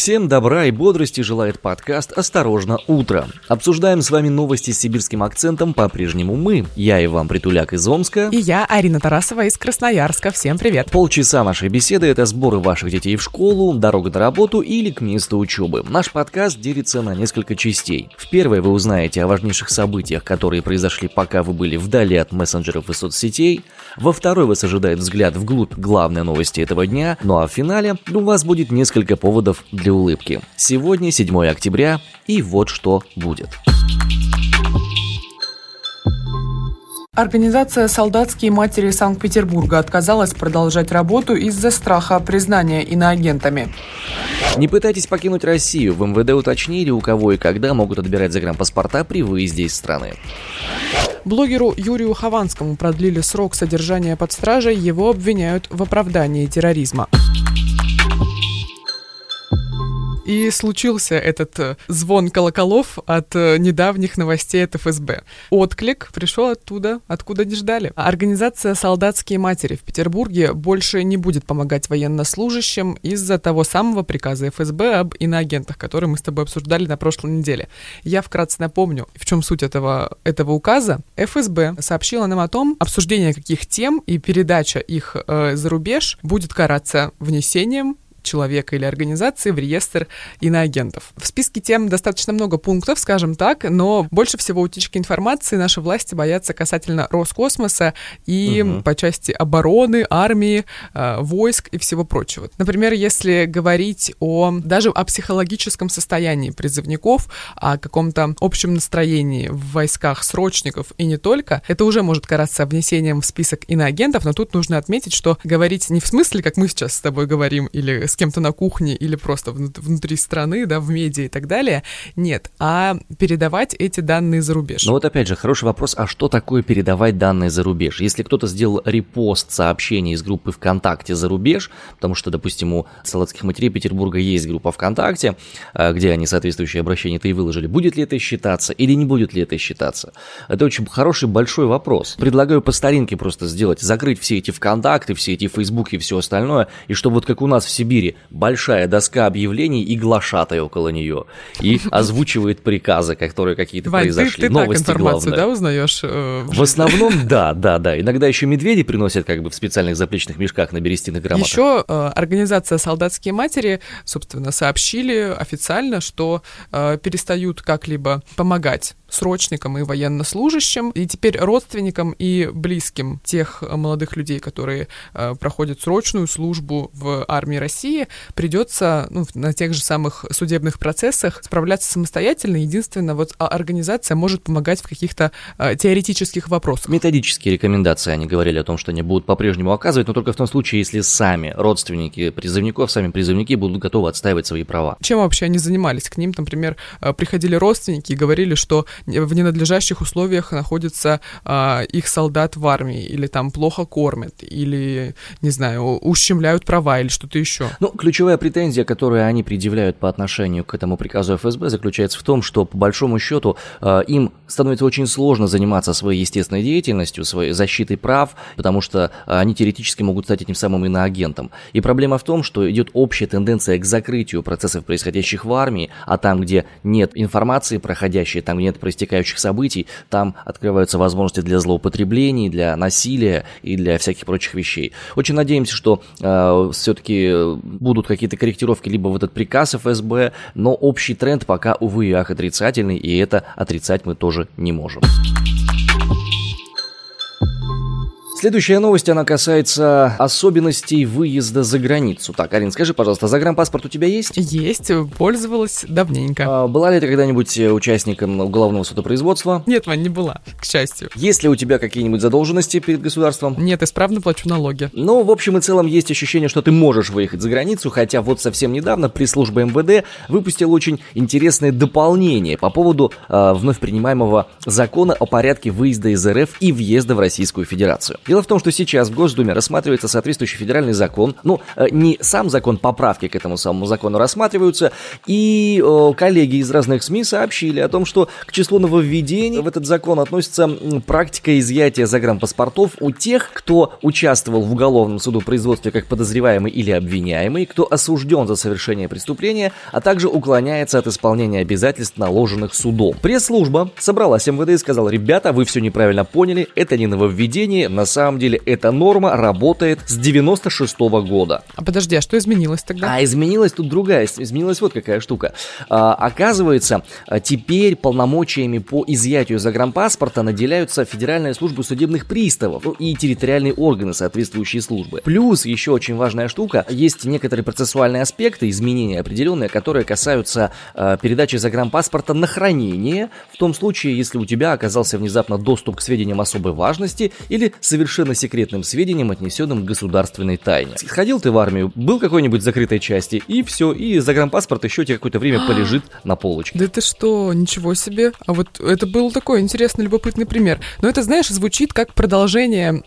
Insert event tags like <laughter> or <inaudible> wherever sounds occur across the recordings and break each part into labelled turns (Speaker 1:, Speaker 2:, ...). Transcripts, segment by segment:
Speaker 1: Всем добра и бодрости желает подкаст «Осторожно, утро». Обсуждаем с вами новости с сибирским акцентом по-прежнему мы. Я Иван Притуляк из Омска.
Speaker 2: И я, Арина Тарасова из Красноярска. Всем привет.
Speaker 1: Полчаса нашей беседы – это сборы ваших детей в школу, дорога на работу или к месту учебы. Наш подкаст делится на несколько частей. В первой вы узнаете о важнейших событиях, которые произошли, пока вы были вдали от мессенджеров и соцсетей. Во второй вас ожидает взгляд вглубь главной новости этого дня. Ну а в финале у вас будет несколько поводов для улыбки. Сегодня 7 октября, и вот что будет.
Speaker 2: Организация «Солдатские матери Санкт-Петербурга» отказалась продолжать работу из-за страха признания иноагентами.
Speaker 1: Не пытайтесь покинуть Россию. В МВД уточнили, у кого и когда могут отбирать загранпаспорта при выезде из страны.
Speaker 2: Блогеру Юрию Хованскому продлили срок содержания под стражей, его обвиняют в оправдании терроризма. И случился этот э, звон колоколов от э, недавних новостей от ФСБ. Отклик пришел оттуда, откуда не ждали. Организация «Солдатские матери» в Петербурге больше не будет помогать военнослужащим из-за того самого приказа ФСБ об иноагентах, который мы с тобой обсуждали на прошлой неделе. Я вкратце напомню, в чем суть этого, этого указа. ФСБ сообщила нам о том, обсуждение каких тем и передача их э, за рубеж будет караться внесением человека или организации в реестр иноагентов. В списке тем достаточно много пунктов, скажем так, но больше всего утечки информации наши власти боятся касательно Роскосмоса и угу. по части обороны, армии, э, войск и всего прочего. Например, если говорить о даже о психологическом состоянии призывников, о каком-то общем настроении в войсках срочников и не только, это уже может караться внесением в список иноагентов, но тут нужно отметить, что говорить не в смысле, как мы сейчас с тобой говорим, или с кем-то на кухне или просто внутри страны, да, в медиа и так далее. Нет, а передавать эти данные за рубеж.
Speaker 1: Ну вот опять же, хороший вопрос, а что такое передавать данные за рубеж? Если кто-то сделал репост сообщений из группы ВКонтакте за рубеж, потому что, допустим, у Салатских матерей Петербурга есть группа ВКонтакте, а, где они соответствующие обращения-то и выложили, будет ли это считаться или не будет ли это считаться? Это очень хороший большой вопрос. Предлагаю по старинке просто сделать, закрыть все эти ВКонтакты, все эти Фейсбуки и все остальное, и чтобы вот как у нас в Сибири Сибири большая доска объявлений и глашатай около нее. И <laughs> озвучивает приказы, которые какие-то
Speaker 2: Вань,
Speaker 1: произошли.
Speaker 2: Ты, ты Новости так информацию, главное. да, узнаешь?
Speaker 1: Э, в основном, <laughs> да, да, да. Иногда еще медведи приносят как бы в специальных заплечных мешках на берестяных грамотах.
Speaker 2: Еще э, организация «Солдатские матери», собственно, сообщили официально, что э, перестают как-либо помогать срочникам и военнослужащим, и теперь родственникам и близким тех молодых людей, которые э, проходят срочную службу в армии России, придется ну, на тех же самых судебных процессах справляться самостоятельно. Единственное, вот а, организация может помогать в каких-то э, теоретических вопросах.
Speaker 1: Методические рекомендации они говорили о том, что они будут по-прежнему оказывать, но только в том случае, если сами родственники призывников, сами призывники будут готовы отстаивать свои права.
Speaker 2: Чем вообще они занимались? К ним, например, э, приходили родственники и говорили, что в ненадлежащих условиях находится а, их солдат в армии, или там плохо кормят, или, не знаю, ущемляют права, или что-то еще.
Speaker 1: Ну, ключевая претензия, которую они предъявляют по отношению к этому приказу ФСБ, заключается в том, что, по большому счету, а, им становится очень сложно заниматься своей естественной деятельностью, своей защитой прав, потому что они теоретически могут стать этим самым иноагентом. И проблема в том, что идет общая тенденция к закрытию процессов, происходящих в армии, а там, где нет информации проходящей, там, где нет проистекающих событий, там открываются возможности для злоупотреблений, для насилия и для всяких прочих вещей. Очень надеемся, что э, все-таки будут какие-то корректировки либо в этот приказ ФСБ, но общий тренд пока, увы и ах, отрицательный, и это отрицать мы тоже не можем. Следующая новость, она касается особенностей выезда за границу. Так, Арин, скажи, пожалуйста, загранпаспорт у тебя есть?
Speaker 2: Есть, пользовалась давненько.
Speaker 1: А, была ли ты когда-нибудь э, участником уголовного судопроизводства?
Speaker 2: Нет, Вань, не была, к счастью.
Speaker 1: Есть ли у тебя какие-нибудь задолженности перед государством?
Speaker 2: Нет, исправно плачу налоги.
Speaker 1: Ну, в общем и целом, есть ощущение, что ты можешь выехать за границу, хотя вот совсем недавно пресс-служба МВД выпустила очень интересное дополнение по поводу э, вновь принимаемого закона о порядке выезда из РФ и въезда в Российскую Федерацию. Дело в том, что сейчас в Госдуме рассматривается соответствующий федеральный закон. Ну, э, не сам закон, поправки к этому самому закону рассматриваются. И э, коллеги из разных СМИ сообщили о том, что к числу нововведений в этот закон относится практика изъятия загранпаспортов у тех, кто участвовал в уголовном суду производстве как подозреваемый или обвиняемый, кто осужден за совершение преступления, а также уклоняется от исполнения обязательств, наложенных судом. Пресс-служба собралась МВД и сказала, ребята, вы все неправильно поняли, это не нововведение, на самом деле эта норма работает с 96 -го года.
Speaker 2: А подожди, а что изменилось тогда?
Speaker 1: А изменилась тут другая, изменилась вот какая штука. А, оказывается, теперь полномочиями по изъятию загранпаспорта наделяются Федеральная служба судебных приставов ну, и территориальные органы соответствующие службы. Плюс еще очень важная штука, есть некоторые процессуальные аспекты, изменения определенные, которые касаются э, передачи загранпаспорта на хранение, в том случае, если у тебя оказался внезапно доступ к сведениям особой важности или совершенно секретным сведениям, отнесенным к государственной тайне. Сходил ты в армию, был какой-нибудь закрытой части, и все, и загранпаспорт еще тебе какое-то время полежит на полочке.
Speaker 2: Да ты что, ничего себе. А вот это был такой интересный, любопытный пример. Но это, знаешь, звучит как продолжение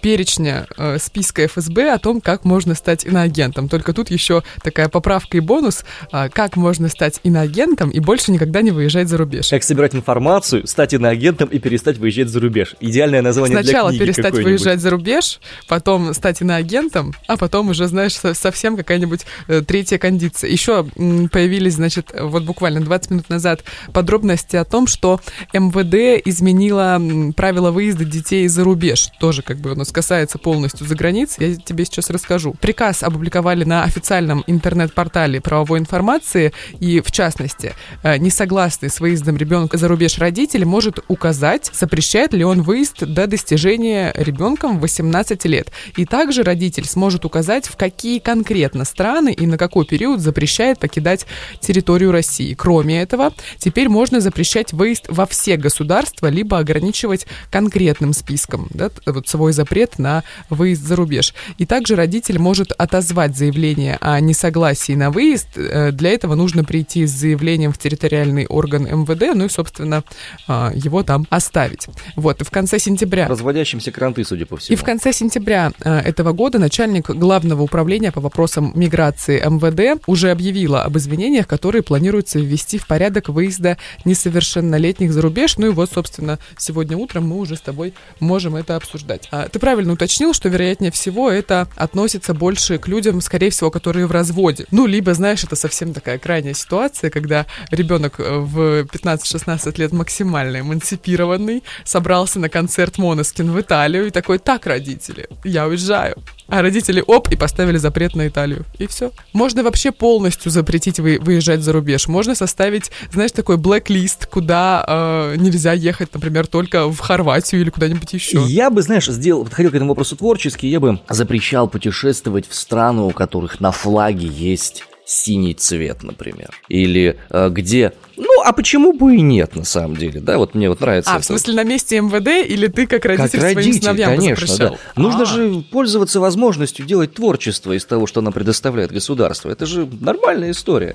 Speaker 2: перечня э, списка ФСБ о том, как можно стать иноагентом. Только тут еще такая поправка и бонус, э, как можно стать иноагентом и больше никогда не выезжать за рубеж.
Speaker 1: Как собирать информацию, стать иноагентом и перестать выезжать за рубеж. Идеальное название
Speaker 2: Сначала
Speaker 1: для книги
Speaker 2: перестать выезжать за рубеж, потом стать иноагентом, а потом уже, знаешь, совсем какая-нибудь э, третья кондиция. Еще м, появились, значит, вот буквально 20 минут назад подробности о том, что МВД изменила правила выезда детей за рубеж. Тоже как бы у нас нас касается полностью за границ, я тебе сейчас расскажу. Приказ опубликовали на официальном интернет-портале правовой информации, и в частности, э, несогласный с выездом ребенка за рубеж родитель может указать, запрещает ли он выезд до достижения ребенком 18 лет. И также родитель сможет указать, в какие конкретно страны и на какой период запрещает покидать территорию России. Кроме этого, теперь можно запрещать выезд во все государства, либо ограничивать конкретным списком да, вот свой запрет запрет на выезд за рубеж. И также родитель может отозвать заявление о несогласии на выезд. Э, для этого нужно прийти с заявлением в территориальный орган МВД, ну и, собственно, а, его там оставить. Вот, и в конце сентября...
Speaker 1: Разводящимся кранты, судя по всему.
Speaker 2: И в конце сентября э, этого года начальник главного управления по вопросам миграции МВД уже объявила об изменениях, которые планируется ввести в порядок выезда несовершеннолетних за рубеж. Ну и вот, собственно, сегодня утром мы уже с тобой можем это обсуждать. А, ты правильно уточнил, что, вероятнее всего, это относится больше к людям, скорее всего, которые в разводе. Ну, либо, знаешь, это совсем такая крайняя ситуация, когда ребенок э, в 15-16 лет максимально эмансипированный, собрался на концерт Моноскин в Италию и такой, так, родители, я уезжаю. А родители оп, и поставили запрет на Италию. И все. Можно вообще полностью запретить вы, выезжать за рубеж. Можно составить, знаешь, такой блэк-лист, куда э, нельзя ехать, например, только в Хорватию или куда-нибудь еще.
Speaker 1: Я бы, знаешь, сделал, подходил к этому вопросу творчески, я бы запрещал путешествовать в страны, у которых на флаге есть синий цвет, например. Или э, где... Ну, а почему бы и нет, на самом деле, да? Вот мне вот нравится.
Speaker 2: А,
Speaker 1: это.
Speaker 2: в смысле на месте МВД или ты как родитель, как родитель своим сыновьям
Speaker 1: конечно, да. Нужно а. же пользоваться возможностью делать творчество из того, что нам предоставляет государство. Это же нормальная история.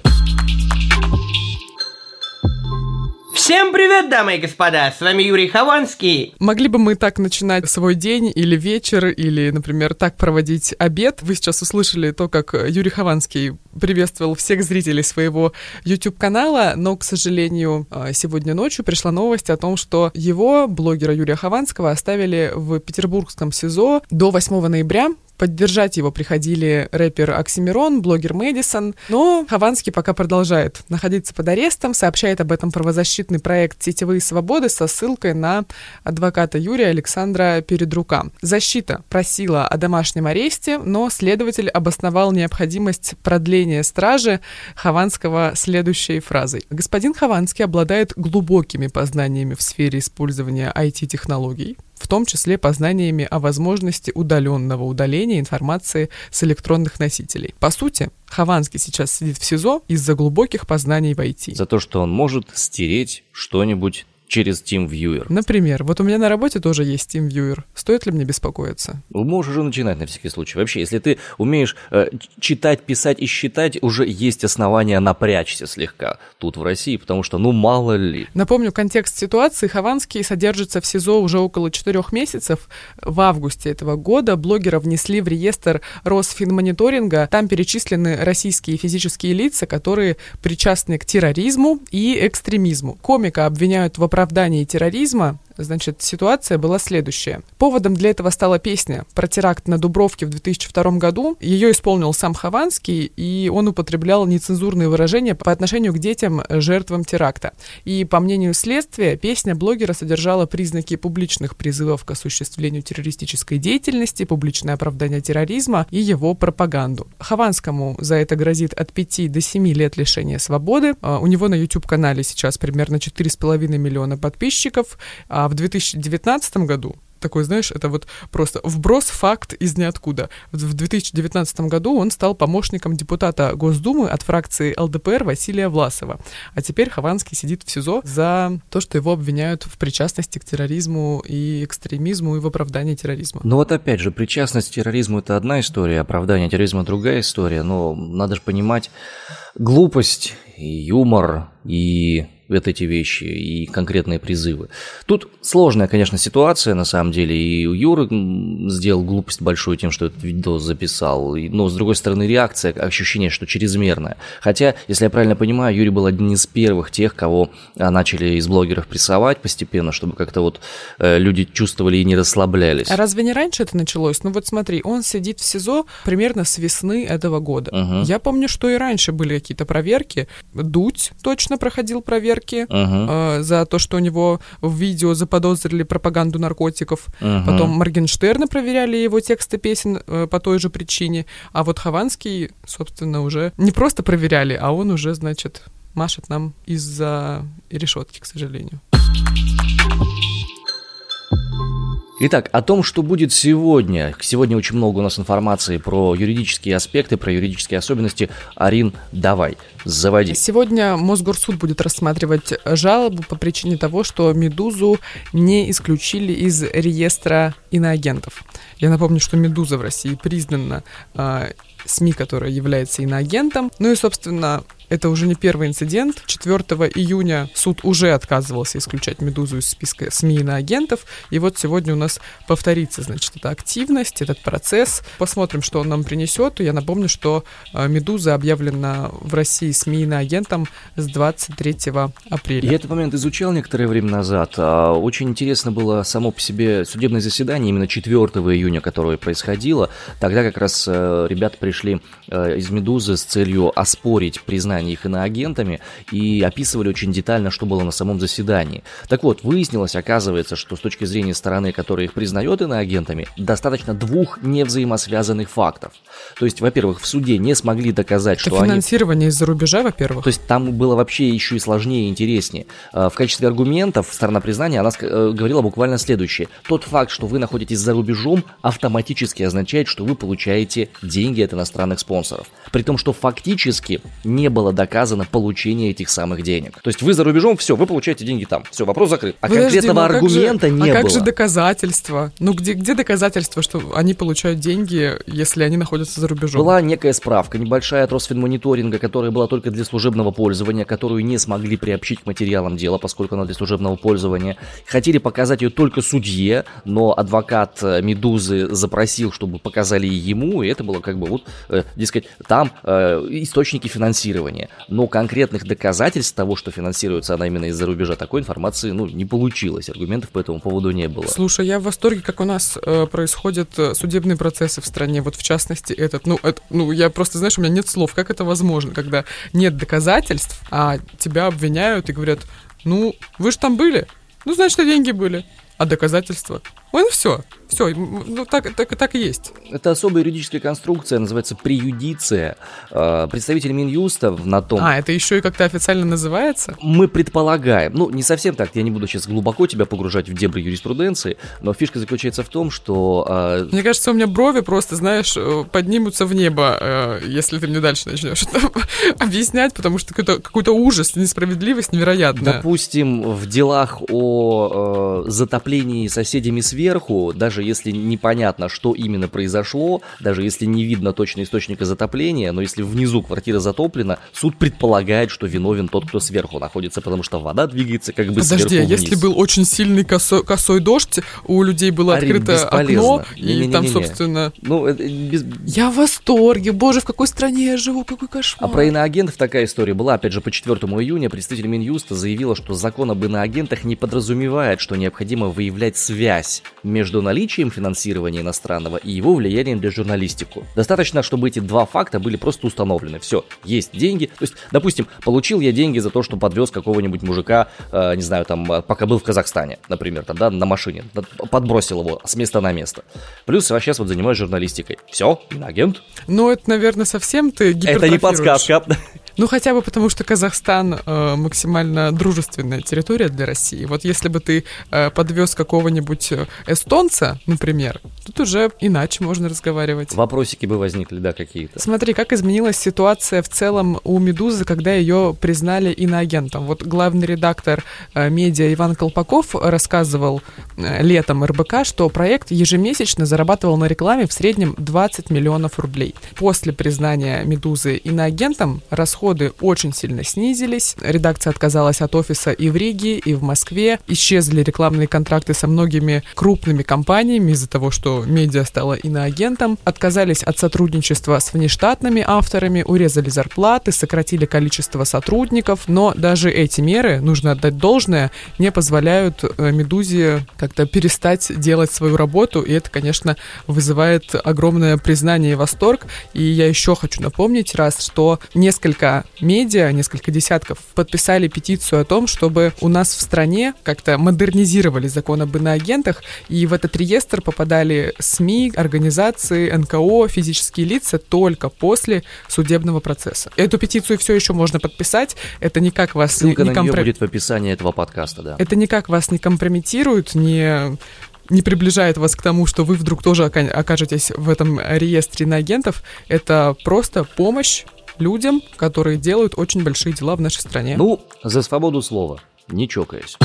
Speaker 3: Всем привет, дамы и господа, с вами Юрий Хованский.
Speaker 2: Могли бы мы так начинать свой день или вечер, или, например, так проводить обед. Вы сейчас услышали то, как Юрий Хованский приветствовал всех зрителей своего YouTube-канала, но, к сожалению, а, сегодня ночью пришла новость о том, что его, блогера Юрия Хованского, оставили в петербургском СИЗО до 8 ноября Поддержать его приходили рэпер Оксимирон, блогер Мэдисон, но Хованский пока продолжает находиться под арестом, сообщает об этом правозащитный проект «Сетевые свободы» со ссылкой на адвоката Юрия Александра Передрука. Защита просила о домашнем аресте, но следователь обосновал необходимость продления стражи Хованского следующей фразой. Господин Хованский обладает глубокими познаниями в сфере использования IT-технологий, в том числе познаниями о возможности удаленного удаления информации с электронных носителей. По сути, Хованский сейчас сидит в СИЗО из-за глубоких познаний в IT.
Speaker 1: За то, что он может стереть что-нибудь через TeamViewer.
Speaker 2: Например, вот у меня на работе тоже есть TeamViewer. Стоит ли мне беспокоиться?
Speaker 1: Можешь уже начинать на всякий случай. Вообще, если ты умеешь э, читать, писать и считать, уже есть основания напрячься слегка тут в России, потому что, ну, мало ли.
Speaker 2: Напомню контекст ситуации. Хованский содержится в СИЗО уже около четырех месяцев. В августе этого года блогера внесли в реестр Росфинмониторинга. Там перечислены российские физические лица, которые причастны к терроризму и экстремизму. Комика обвиняют в оправдании терроризма, Значит, ситуация была следующая. Поводом для этого стала песня про теракт на Дубровке в 2002 году. Ее исполнил сам Хованский, и он употреблял нецензурные выражения по отношению к детям, жертвам теракта. И, по мнению следствия, песня блогера содержала признаки публичных призывов к осуществлению террористической деятельности, публичное оправдание терроризма и его пропаганду. Хованскому за это грозит от 5 до 7 лет лишения свободы. А, у него на YouTube-канале сейчас примерно 4,5 миллиона подписчиков, а а в 2019 году такой, знаешь, это вот просто вброс факт из ниоткуда. В 2019 году он стал помощником депутата Госдумы от фракции ЛДПР Василия Власова. А теперь Хованский сидит в СИЗО за то, что его обвиняют в причастности к терроризму и экстремизму и в оправдании терроризма.
Speaker 1: Ну вот опять же, причастность к терроризму это одна история, оправдание терроризма другая история, но надо же понимать глупость и юмор и вот эти вещи и конкретные призывы. Тут сложная, конечно, ситуация, на самом деле, и у Юры сделал глупость большую тем, что этот видео записал, но, с другой стороны, реакция, ощущение, что чрезмерная. Хотя, если я правильно понимаю, Юрий был один из первых тех, кого а, начали из блогеров прессовать постепенно, чтобы как-то вот э, люди чувствовали и не расслаблялись.
Speaker 2: А разве не раньше это началось? Ну вот смотри, он сидит в СИЗО примерно с весны этого года. Угу. Я помню, что и раньше были какие-то проверки. Дудь точно проходил проверки угу. э, за то, что у него в видео заподозрили пропаганду наркотиков. Угу. Потом Моргенштерна проверяли его тексты песен э, по той же причине. А вот Хованский, собственно, уже не просто проверяли, а он уже, значит, машет нам из-за решетки, к сожалению.
Speaker 1: Итак, о том, что будет сегодня. Сегодня очень много у нас информации про юридические аспекты, про юридические особенности. Арин, давай, заводи.
Speaker 2: Сегодня Мосгорсуд будет рассматривать жалобу по причине того, что «Медузу» не исключили из реестра иноагентов. Я напомню, что «Медуза» в России признана э, СМИ, которая является иноагентом. Ну и, собственно, это уже не первый инцидент. 4 июня суд уже отказывался исключать «Медузу» из списка СМИ и агентов. И вот сегодня у нас повторится, значит, эта активность, этот процесс. Посмотрим, что он нам принесет. Я напомню, что а, «Медуза» объявлена в России СМИ и агентом с 23 апреля.
Speaker 1: Я этот момент изучал некоторое время назад. А, очень интересно было само по себе судебное заседание именно 4 июня, которое происходило. Тогда как раз э, ребята пришли э, из «Медузы» с целью оспорить признание их иноагентами и описывали очень детально, что было на самом заседании. Так вот, выяснилось, оказывается, что с точки зрения стороны, которая их признает иноагентами, достаточно двух невзаимосвязанных фактов. То есть, во-первых, в суде не смогли доказать,
Speaker 2: Это
Speaker 1: что
Speaker 2: финансирование они... из-за рубежа, во-первых.
Speaker 1: То есть там было вообще еще и сложнее и интереснее. А, в качестве аргументов сторона признания она э, говорила буквально следующее. Тот факт, что вы находитесь за рубежом, автоматически означает, что вы получаете деньги от иностранных спонсоров. При том, что фактически не было доказано получение этих самых денег. То есть вы за рубежом, все, вы получаете деньги там. Все, вопрос закрыт. А Подожди, конкретного ну аргумента
Speaker 2: же,
Speaker 1: не
Speaker 2: а
Speaker 1: было.
Speaker 2: как же доказательства? Ну где, где доказательства, что они получают деньги, если они находятся за рубежом?
Speaker 1: Была некая справка, небольшая от Росфинмониторинга, которая была только для служебного пользования, которую не смогли приобщить к материалам дела, поскольку она для служебного пользования. Хотели показать ее только судье, но адвокат э, Медузы запросил, чтобы показали ему, и это было как бы вот, э, дескать, там э, источники финансирования. Но конкретных доказательств того, что финансируется она именно из-за рубежа, такой информации ну, не получилось. Аргументов по этому поводу не было.
Speaker 2: Слушай, я в восторге, как у нас э, происходят э, судебные процессы в стране. Вот в частности этот. Ну, это, ну, я просто, знаешь, у меня нет слов. Как это возможно, когда нет доказательств, а тебя обвиняют и говорят, ну, вы же там были. Ну, значит, деньги были. А доказательства? Ой, ну все, все, ну так, так, так и есть.
Speaker 1: Это особая юридическая конструкция, называется преюдиция. А, представитель Минюста на том...
Speaker 2: А, это еще и как-то официально называется?
Speaker 1: Мы предполагаем, ну не совсем так, я не буду сейчас глубоко тебя погружать в дебри юриспруденции, но фишка заключается в том, что...
Speaker 2: Э... Мне кажется, у меня брови просто, знаешь, э, поднимутся в небо, э, если ты мне дальше начнешь это <laughs> объяснять, потому что какой-то, какой-то ужас, несправедливость невероятная.
Speaker 1: Допустим, в делах о э, затоплении соседями сверху, даже если непонятно, что именно произошло, даже если не видно точно источника затопления, но если внизу квартира затоплена, суд предполагает, что виновен тот, кто сверху находится, потому что вода двигается как бы
Speaker 2: Подожди,
Speaker 1: сверху
Speaker 2: вниз. если был очень сильный косой, косой дождь, у людей было Арин, открыто бесполезно. окно, не, и не, не, там, не, не. собственно... Ну, это без... Я в восторге, боже, в какой стране я живу, какой кошмар.
Speaker 1: А про иноагентов такая история была, опять же, по 4 июня представитель Минюста заявила, что закон об иноагентах не подразумевает, что необходимо выявлять связь между наличием финансирования иностранного и его влиянием для журналистику. Достаточно, чтобы эти два факта были просто установлены. Все, есть деньги. То есть, допустим, получил я деньги за то, что подвез какого-нибудь мужика, э, не знаю, там, э, пока был в Казахстане, например, там, да, на машине, подбросил его с места на место. Плюс я сейчас вот занимаюсь журналистикой. Все, агент.
Speaker 2: Ну, это, наверное, совсем ты
Speaker 1: Это не подсказка.
Speaker 2: Ну, хотя бы потому, что Казахстан э, максимально дружественная территория для России. Вот если бы ты э, подвез какого-нибудь э, эстонца, например, тут уже иначе можно разговаривать.
Speaker 1: Вопросики бы возникли, да, какие-то.
Speaker 2: Смотри, как изменилась ситуация в целом у «Медузы», когда ее признали иноагентом. Вот главный редактор э, медиа Иван Колпаков рассказывал э, летом РБК, что проект ежемесячно зарабатывал на рекламе в среднем 20 миллионов рублей. После признания «Медузы» иноагентом расход расходы очень сильно снизились. Редакция отказалась от офиса и в Риге, и в Москве. Исчезли рекламные контракты со многими крупными компаниями из-за того, что медиа стала иноагентом. Отказались от сотрудничества с внештатными авторами, урезали зарплаты, сократили количество сотрудников. Но даже эти меры, нужно отдать должное, не позволяют э, «Медузе» как-то перестать делать свою работу. И это, конечно, вызывает огромное признание и восторг. И я еще хочу напомнить раз, что несколько медиа, несколько десятков, подписали петицию о том, чтобы у нас в стране как-то модернизировали закон об иноагентах, и в этот реестр попадали СМИ, организации, НКО, физические лица только после судебного процесса. Эту петицию все еще можно подписать, это никак вас
Speaker 1: Ссылка не, не компро... будет в описании этого подкаста, да.
Speaker 2: Это никак вас не компрометирует, не не приближает вас к тому, что вы вдруг тоже окажетесь в этом реестре иноагентов. Это просто помощь людям, которые делают очень большие дела в нашей стране.
Speaker 1: Ну, за свободу слова, не чокаясь.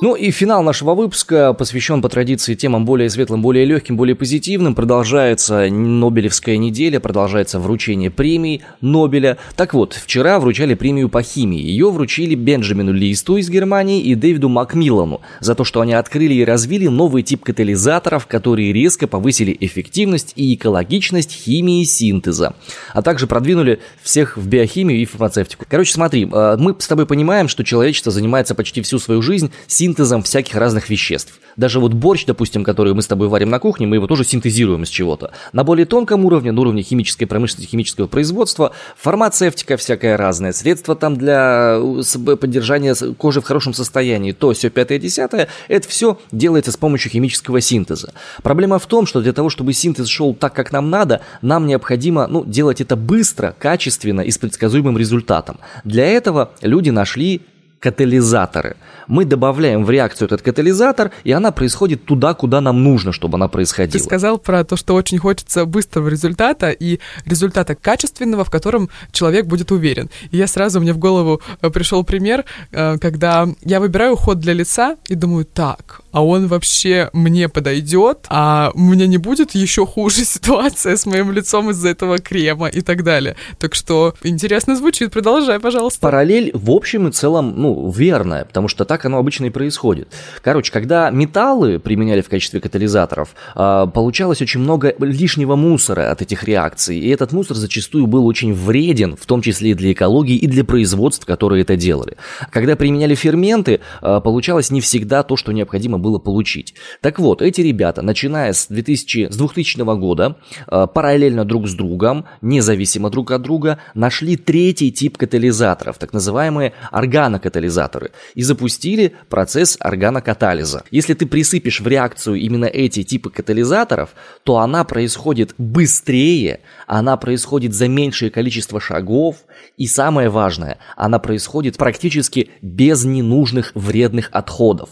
Speaker 1: Ну и финал нашего выпуска посвящен по традиции темам более светлым, более легким, более позитивным. Продолжается Нобелевская неделя, продолжается вручение премии Нобеля. Так вот, вчера вручали премию по химии. Ее вручили Бенджамину Листу из Германии и Дэвиду Макмиллану за то, что они открыли и развили новый тип катализаторов, которые резко повысили эффективность и экологичность химии синтеза, а также продвинули всех в биохимию и фармацевтику. Короче, смотри, э, мы с тобой понимаем, что человечество занимается почти всю свою жизнь синтезом синтезом всяких разных веществ. Даже вот борщ, допустим, который мы с тобой варим на кухне, мы его тоже синтезируем из чего-то. На более тонком уровне, на уровне химической промышленности, химического производства, фармацевтика всякая разная, средства там для э, поддержания кожи в хорошем состоянии, то все пятое, десятое, это все делается с помощью химического синтеза. Проблема в том, что для того, чтобы синтез шел так, как нам надо, нам необходимо ну, делать это быстро, качественно и с предсказуемым результатом. Для этого люди нашли катализаторы. Мы добавляем в реакцию этот катализатор, и она происходит туда, куда нам нужно, чтобы она происходила.
Speaker 2: Ты сказал про то, что очень хочется быстрого результата и результата качественного, в котором человек будет уверен. И я сразу, мне в голову э, пришел пример, э, когда я выбираю уход для лица и думаю, так, а он вообще мне подойдет, а у меня не будет еще хуже <laughs> ситуация с моим лицом из-за этого крема и так далее. Так что интересно звучит, продолжай, пожалуйста.
Speaker 1: Параллель в общем и целом, ну, верная, потому что так оно обычно и происходит. Короче, когда металлы применяли в качестве катализаторов, а, получалось очень много лишнего мусора от этих реакций, и этот мусор зачастую был очень вреден, в том числе и для экологии, и для производств, которые это делали. Когда применяли ферменты, а, получалось не всегда то, что необходимо было было получить. Так вот, эти ребята, начиная с, 2000, с 2000 года, э, параллельно друг с другом, независимо друг от друга, нашли третий тип катализаторов, так называемые органокатализаторы, и запустили процесс органокатализа. Если ты присыпешь в реакцию именно эти типы катализаторов, то она происходит быстрее, она происходит за меньшее количество шагов, и самое важное, она происходит практически без ненужных вредных отходов.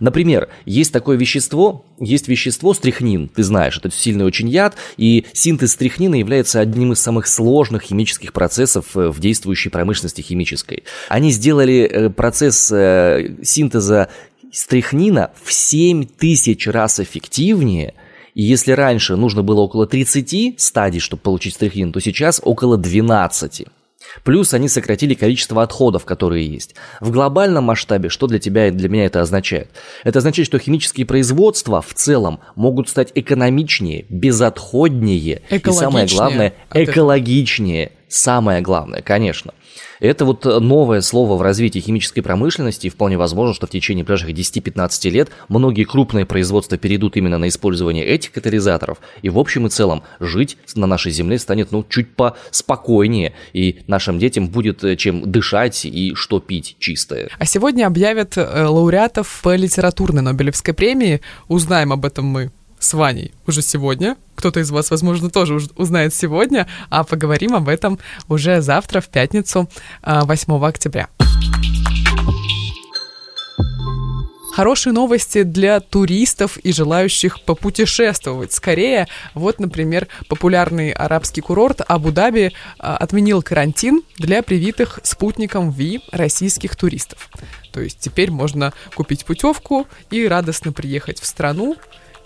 Speaker 1: Например, есть такое вещество, есть вещество стрихнин, ты знаешь, это сильный очень яд, и синтез стрихнина является одним из самых сложных химических процессов э, в действующей промышленности химической. Они сделали э, процесс э, синтеза стрихнина в 7 тысяч раз эффективнее, и если раньше нужно было около 30 стадий, чтобы получить стрихнин, то сейчас около 12. Плюс они сократили количество отходов, которые есть. В глобальном масштабе, что для тебя и для меня это означает? Это означает, что химические производства в целом могут стать экономичнее, безотходнее и самое главное, экологичнее. Самое главное, конечно. Это вот э, новое слово в развитии химической промышленности, и вполне возможно, что в течение ближайших 10-15 лет многие крупные производства перейдут именно на использование этих катализаторов, и в общем и целом жить на нашей земле станет ну чуть поспокойнее, и нашим детям будет э, чем дышать и что пить чистое.
Speaker 2: А сегодня объявят э, лауреатов по литературной Нобелевской премии. Узнаем об этом мы с Ваней уже сегодня. Кто-то из вас, возможно, тоже узнает сегодня, а поговорим об этом уже завтра, в пятницу, 8 а, октября. Хорошие новости для туристов и желающих попутешествовать скорее. Вот, например, популярный арабский курорт Абу-Даби а, отменил карантин для привитых спутником ВИ российских туристов. То есть теперь можно купить путевку и радостно приехать в страну,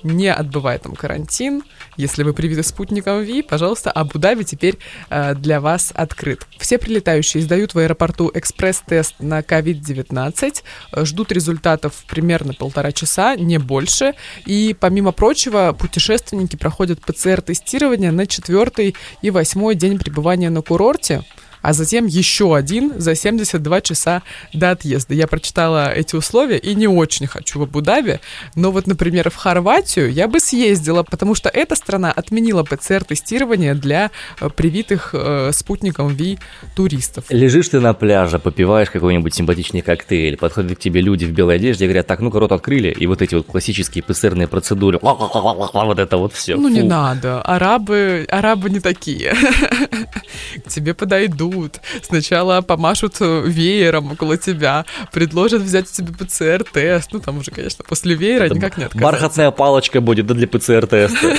Speaker 2: не отбывая там карантин. Если вы привиты спутником ВИ, пожалуйста, Абу-Даби теперь э, для вас открыт. Все прилетающие сдают в аэропорту экспресс-тест на COVID-19, ждут результатов примерно полтора часа, не больше. И, помимо прочего, путешественники проходят ПЦР-тестирование на четвертый и восьмой день пребывания на курорте а затем еще один за 72 часа до отъезда. Я прочитала эти условия и не очень хочу в Абу-Даби, но вот, например, в Хорватию я бы съездила, потому что эта страна отменила ПЦР-тестирование для э, привитых э, спутником ВИ туристов.
Speaker 1: Лежишь ты на пляже, попиваешь какой-нибудь симпатичный коктейль, подходят к тебе люди в белой одежде и говорят, так, ну-ка, рот открыли, и вот эти вот классические ПЦРные процедуры, вот это вот все.
Speaker 2: Ну, Фу. не надо, арабы, арабы не такие. <laughs> К тебе подойдут, подойдут, сначала помашут э, веером около тебя, предложат взять у тебя ПЦР-тест, ну там уже, конечно, после веера Это никак не отказаться.
Speaker 1: Бархатная палочка будет, да, для ПЦР-теста.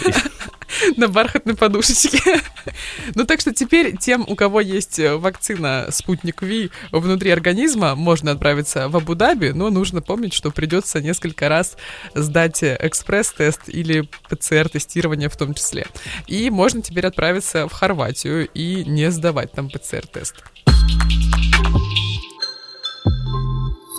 Speaker 1: <laughs>
Speaker 2: на бархатной подушечке. <laughs> ну, так что теперь тем, у кого есть э, вакцина «Спутник Ви» внутри организма, можно отправиться в Абу-Даби, но нужно помнить, что придется несколько раз сдать экспресс-тест или ПЦР-тестирование в том числе. И можно теперь отправиться в Хорватию и не сдавать там ПЦР-тест.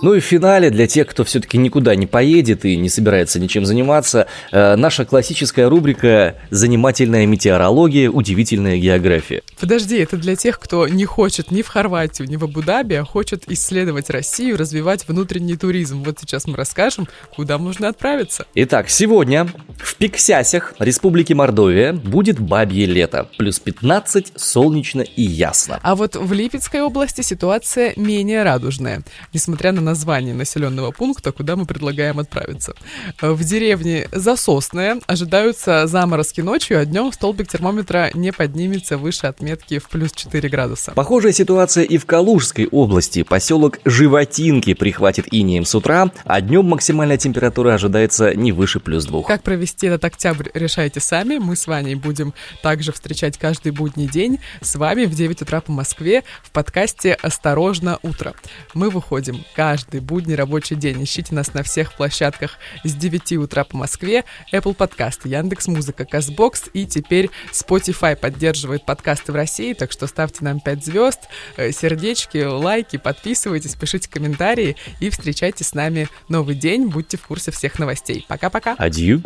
Speaker 1: Ну и в финале, для тех, кто все-таки никуда не поедет и не собирается ничем заниматься, э, наша классическая рубрика «Занимательная метеорология. Удивительная география».
Speaker 2: Подожди, это для тех, кто не хочет ни в Хорватию, ни в Абу-Даби, а хочет исследовать Россию, развивать внутренний туризм. Вот сейчас мы расскажем, куда можно отправиться.
Speaker 1: Итак, сегодня в Пиксясях, Республике Мордовия, будет бабье лето. Плюс 15, солнечно и ясно.
Speaker 2: А вот в Липецкой области ситуация менее радужная. Несмотря на название населенного пункта, куда мы предлагаем отправиться. В деревне Засосная ожидаются заморозки ночью, а днем столбик термометра не поднимется выше отметки в плюс 4 градуса.
Speaker 1: Похожая ситуация и в Калужской области. Поселок Животинки прихватит инеем с утра, а днем максимальная температура ожидается не выше плюс 2.
Speaker 2: Как провести этот октябрь, решайте сами. Мы с Ваней будем также встречать каждый будний день с вами в 9 утра по Москве в подкасте «Осторожно, утро». Мы выходим каждый каждый будний рабочий день. Ищите нас на всех площадках с 9 утра по Москве. Apple Podcast, Яндекс Музыка, Казбокс и теперь Spotify поддерживает подкасты в России, так что ставьте нам 5 звезд, э, сердечки, лайки, подписывайтесь, пишите комментарии и встречайте с нами новый день. Будьте в курсе всех новостей. Пока-пока.
Speaker 1: Адью.